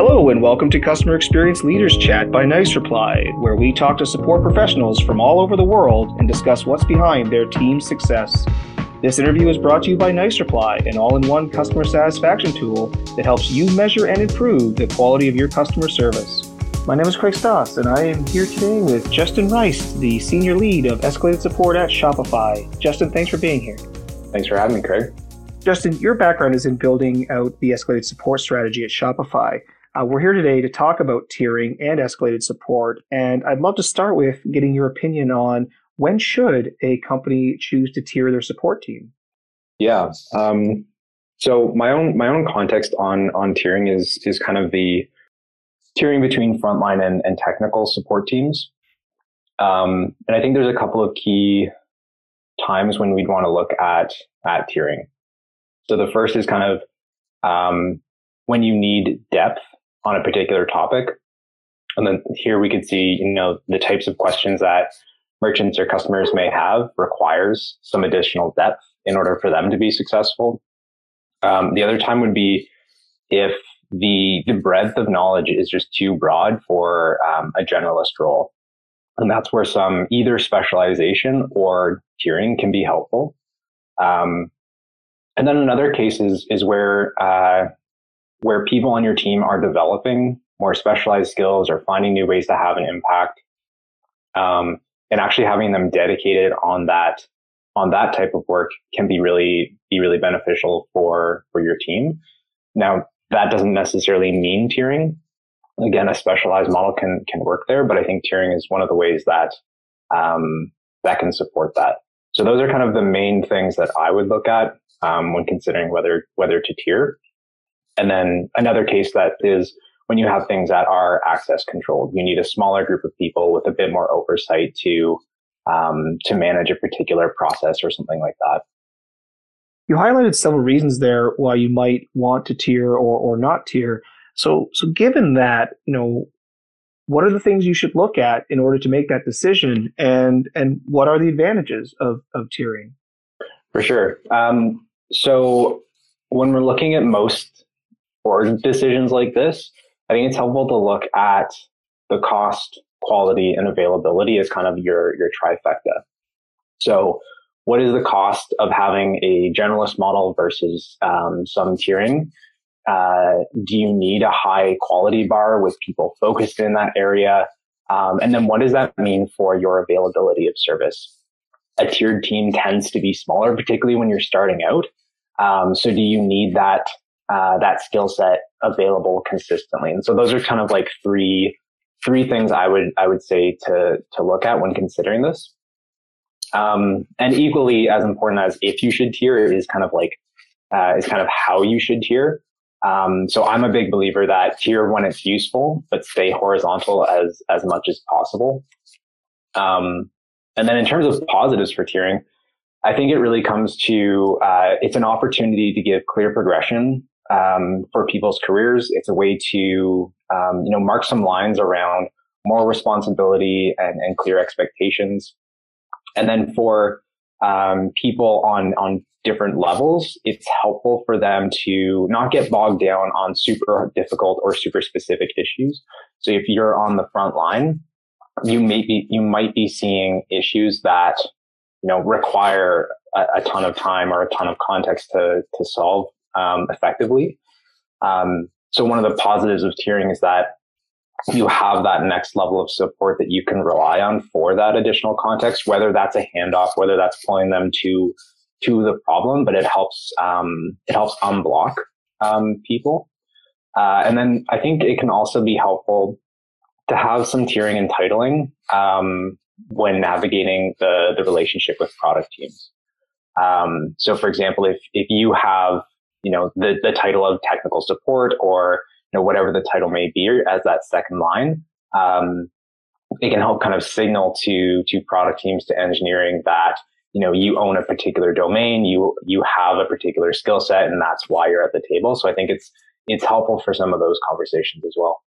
Hello, and welcome to Customer Experience Leaders Chat by Nice Reply, where we talk to support professionals from all over the world and discuss what's behind their team's success. This interview is brought to you by Nice Reply, an all in one customer satisfaction tool that helps you measure and improve the quality of your customer service. My name is Craig Stoss, and I am here today with Justin Rice, the senior lead of escalated support at Shopify. Justin, thanks for being here. Thanks for having me, Craig. Justin, your background is in building out the escalated support strategy at Shopify. Uh, we're here today to talk about tiering and escalated support, and I'd love to start with getting your opinion on when should a company choose to tier their support team. Yeah. Um, so my own my own context on on tiering is is kind of the tiering between frontline and, and technical support teams. Um, and I think there's a couple of key times when we'd want to look at at tiering. So the first is kind of um, when you need depth on a particular topic. And then here we can see, you know, the types of questions that merchants or customers may have requires some additional depth in order for them to be successful. Um, the other time would be if the the breadth of knowledge is just too broad for um, a generalist role, and that's where some either specialization or tiering can be helpful. Um, and then another case is is where uh, where people on your team are developing more specialized skills or finding new ways to have an impact um, and actually having them dedicated on that on that type of work can be really be really beneficial for for your team. Now that doesn't necessarily mean tiering. Again a specialized model can can work there but i think tiering is one of the ways that um, that can support that. So those are kind of the main things that i would look at um, when considering whether whether to tier and then another case that is when you have things that are access controlled, you need a smaller group of people with a bit more oversight to um, to manage a particular process or something like that. You highlighted several reasons there why you might want to tier or, or not tier. So, so given that, you know, what are the things you should look at in order to make that decision, and and what are the advantages of of tiering? For sure. Um, so when we're looking at most board decisions like this, I think it's helpful to look at the cost, quality, and availability as kind of your, your trifecta. So what is the cost of having a generalist model versus um, some tiering? Uh, do you need a high quality bar with people focused in that area? Um, and then what does that mean for your availability of service? A tiered team tends to be smaller, particularly when you're starting out. Um, so do you need that uh, that skill set available consistently. And so those are kind of like three three things I would I would say to to look at when considering this. Um, and equally as important as if you should tier is kind of like uh, is kind of how you should tier. Um, so I'm a big believer that tier when it's useful, but stay horizontal as as much as possible. Um, and then in terms of positives for tiering, I think it really comes to uh, it's an opportunity to give clear progression um, for people's careers. It's a way to, um, you know, mark some lines around more responsibility and, and clear expectations. And then for um, people on on different levels, it's helpful for them to not get bogged down on super difficult or super specific issues. So if you're on the front line, you may be you might be seeing issues that you know require a, a ton of time or a ton of context to to solve um, effectively. Um, so one of the positives of tiering is that you have that next level of support that you can rely on for that additional context, whether that's a handoff, whether that's pulling them to to the problem, but it helps um, it helps unblock um, people. Uh, and then I think it can also be helpful to have some tiering and titling um, when navigating the the relationship with product teams. Um, so, for example, if if you have you know, the, the title of technical support or, you know, whatever the title may be as that second line. Um, it can help kind of signal to, to product teams, to engineering that, you know, you own a particular domain, you, you have a particular skill set, and that's why you're at the table. So I think it's, it's helpful for some of those conversations as well.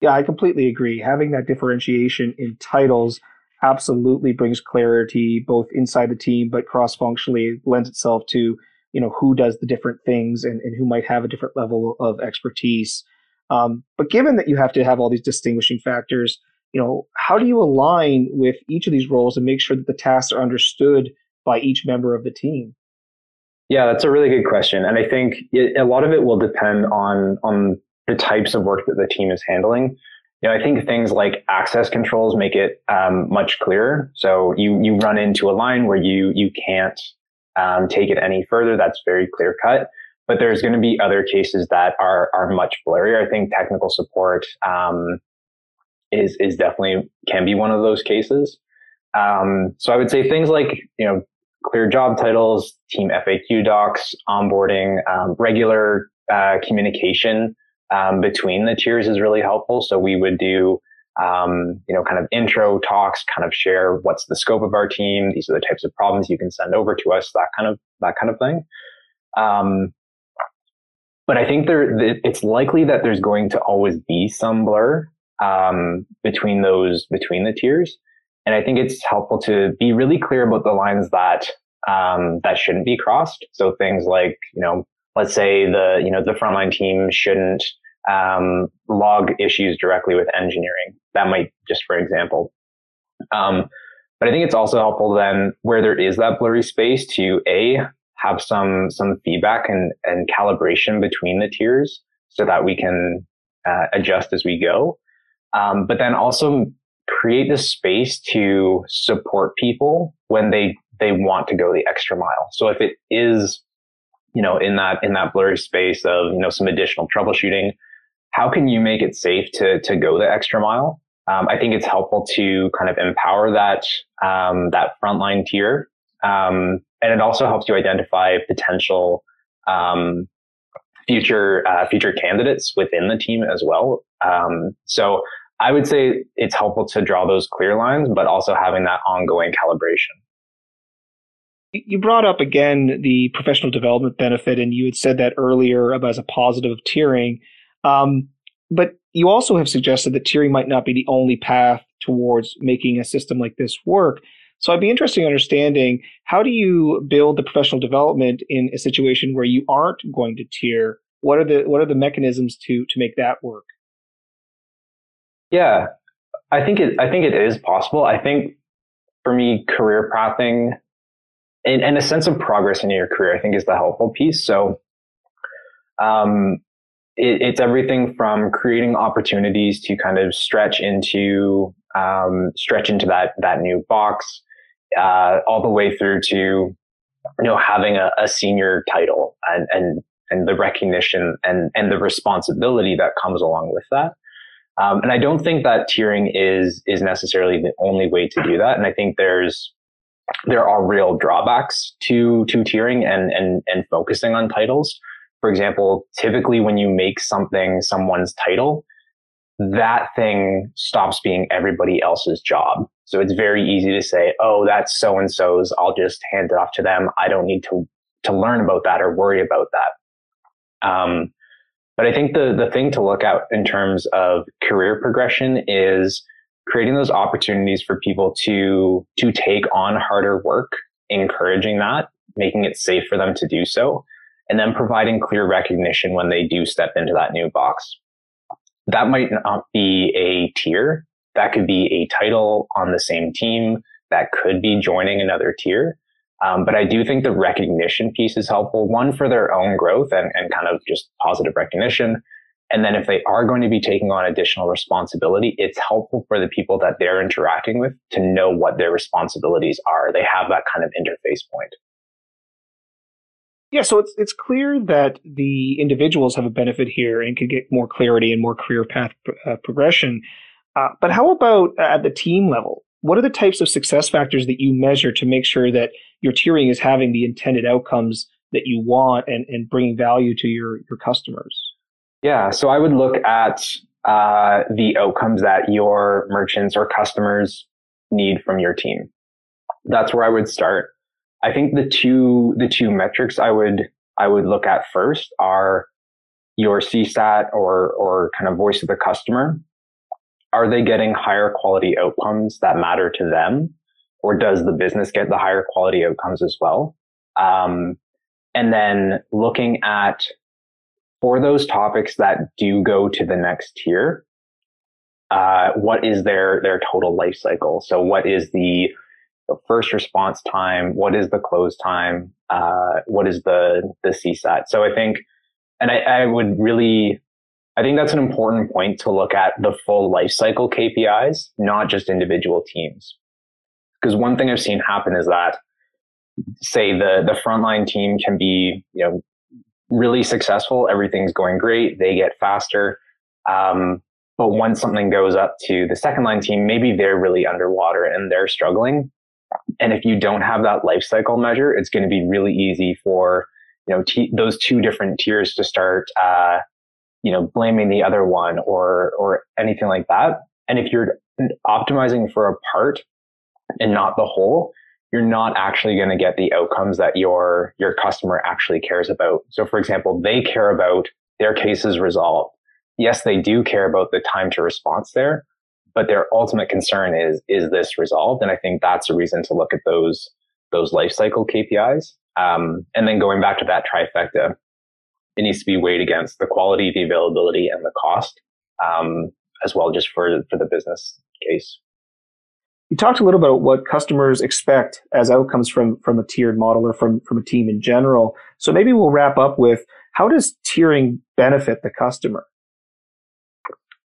Yeah, I completely agree. Having that differentiation in titles absolutely brings clarity both inside the team, but cross functionally lends itself to you know who does the different things and, and who might have a different level of expertise Um, but given that you have to have all these distinguishing factors, you know, how do you align with each of these roles and make sure that the tasks are understood by each member of the team? Yeah, that's a really good question, and I think it, a lot of it will depend on on the types of work that the team is handling. You know, I think things like access controls make it um, much clearer. So you you run into a line where you you can't um, take it any further. That's very clear cut. But there's going to be other cases that are are much blurrier. I think technical support um, is is definitely can be one of those cases. Um, so I would say things like you know clear job titles, team FAQ docs, onboarding, um, regular uh, communication um, between the tiers is really helpful. So we would do, um, you know, kind of intro talks, kind of share what's the scope of our team. These are the types of problems you can send over to us, that kind of that kind of thing. Um, but I think there, it's likely that there's going to always be some blur um, between those between the tiers, and I think it's helpful to be really clear about the lines that um, that shouldn't be crossed. So things like you know let's say the you know the frontline team shouldn't um, log issues directly with engineering. That might just for example. Um, but I think it's also helpful then where there is that blurry space to a have some some feedback and and calibration between the tiers so that we can uh, adjust as we go. Um, but then also create the space to support people when they they want to go the extra mile. So if it is you know, in that, in that blurry space of, you know, some additional troubleshooting, how can you make it safe to, to go the extra mile? Um, I think it's helpful to kind of empower that, um, that frontline tier. Um, and it also helps you identify potential, um, future, uh, future candidates within the team as well. Um, so I would say it's helpful to draw those clear lines, but also having that ongoing calibration you brought up again the professional development benefit, and you had said that earlier about as a positive of tiering. Um, but you also have suggested that tiering might not be the only path towards making a system like this work. So I'd be interested in understanding how do you build the professional development in a situation where you aren't going to tier? What are the what are the mechanisms to to make that work? Yeah, I think it I think it is possible. I think for me, career pathing and, and a sense of progress in your career, I think is the helpful piece. So, um, it, it's everything from creating opportunities to kind of stretch into, um, stretch into that, that new box, uh, all the way through to, you know, having a, a senior title and, and, and the recognition and, and the responsibility that comes along with that. Um, and I don't think that tiering is is necessarily the only way to do that. And I think there's there are real drawbacks to to tiering and and and focusing on titles. For example, typically when you make something someone's title, that thing stops being everybody else's job. So it's very easy to say, "Oh, that's so and so's. I'll just hand it off to them. I don't need to to learn about that or worry about that." Um, but I think the the thing to look at in terms of career progression is creating those opportunities for people to to take on harder work, encouraging that, making it safe for them to do so, and then providing clear recognition when they do step into that new box. That might not be a tier. That could be a title on the same team. That could be joining another tier. Um, but I do think the recognition piece is helpful, one for their own growth and, and kind of just positive recognition, and then if they are going to be taking on additional responsibility, it's helpful for the people that they're interacting with to know what their responsibilities are. They have that kind of interface point. Yeah, so it's it's clear that the individuals have a benefit here and can get more clarity and more career path uh, progression. Uh, but how about at the team level? What are the types of success factors that you measure to make sure that your tiering is having the intended outcomes that you want and, and bringing value to your, your customers? Yeah, so I would look at uh, the outcomes that your merchants or customers need from your team. That's where I would start. I think the two the two metrics I would I would look at first are your CSAT or or kind of voice of the customer. Are they getting higher quality outcomes that matter to them, or does the business get the higher quality outcomes as well? Um, and then looking at for those topics that do go to the next tier, uh, what is their their total life cycle? So what is the first response time? What is the close time? Uh, what is the the CSAT? So I think, and I, I would really, I think that's an important point to look at the full life cycle KPIs, not just individual teams. Because one thing I've seen happen is that, say the the frontline team can be, you know, really successful. Everything's going great. They get faster. Um, but once something goes up to the second line team, maybe they're really underwater and they're struggling. And if you don't have that life cycle measure, it's going to be really easy for you know t- those two different tiers to start uh, you know blaming the other one or or anything like that. And if you're optimizing for a part and not the whole, you're not actually going to get the outcomes that your your customer actually cares about. So for example, they care about their cases resolved yes, they do care about the time to response there, but their ultimate concern is, is this resolved? And I think that's a reason to look at those, those life cycle KPIs. Um, and then going back to that trifecta, it needs to be weighed against the quality, the availability, and the cost, um, as well, just for, for the business case. You talked a little about what customers expect as outcomes from, from a tiered model or from, from a team in general. So maybe we'll wrap up with how does tiering benefit the customer?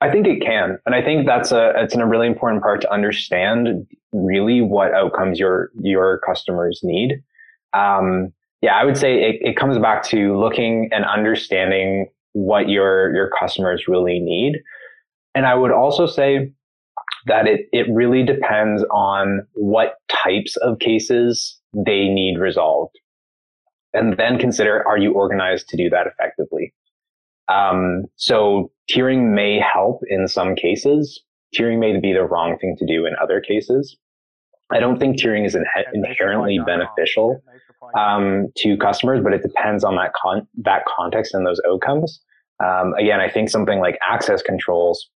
I think it can, and I think that's a it's a really important part to understand really what outcomes your your customers need. Um, yeah, I would say it, it comes back to looking and understanding what your your customers really need, and I would also say that it it really depends on what types of cases they need resolved, and then consider are you organized to do that effectively. Um, so tiering may help in some cases. Tiering may be the wrong thing to do in other cases. I don't think tiering is in- inherently beneficial um, to customers, but it depends on that con- that context and those outcomes. Um, again, I think something like access controls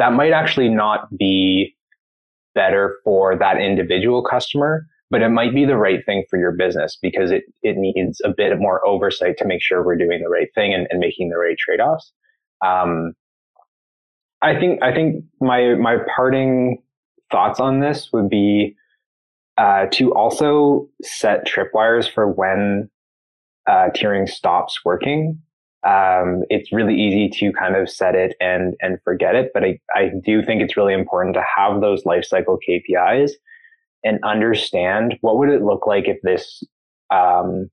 that might actually not be better for that individual customer, but it might be the right thing for your business because it, it needs a bit more oversight to make sure we're doing the right thing and, and making the right trade-offs. Um, I think, I think my, my parting thoughts on this would be, uh, to also set tripwires for when, uh, tiering stops working. Um, it's really easy to kind of set it and, and forget it, but I, I do think it's really important to have those lifecycle KPIs and understand what would it look like if this um,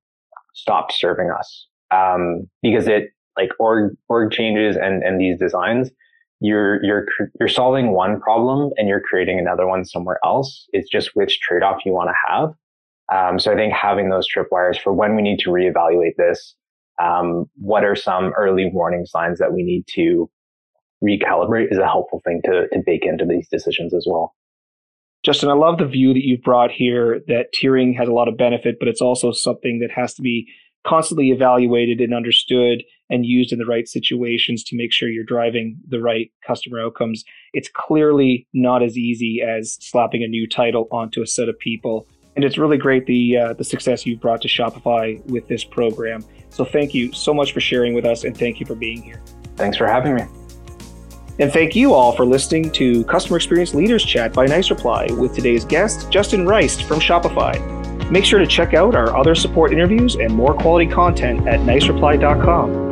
stopped serving us. Um, because it like org org changes and and these designs you're you're you're solving one problem and you're creating another one somewhere else. It's just which trade-off you want to have. Um, so i think having those tripwires for when we need to reevaluate this um, what are some early warning signs that we need to recalibrate is a helpful thing to to bake into these decisions as well Justin, I love the view that you've brought here that tiering has a lot of benefit, but it's also something that has to be constantly evaluated and understood and used in the right situations to make sure you're driving the right customer outcomes. It's clearly not as easy as slapping a new title onto a set of people. And it's really great the uh, the success you've brought to Shopify with this program. So thank you so much for sharing with us and thank you for being here. Thanks for having me. And thank you all for listening to Customer Experience Leaders Chat by Nice Reply with today's guest, Justin Reist from Shopify. Make sure to check out our other support interviews and more quality content at nicereply.com.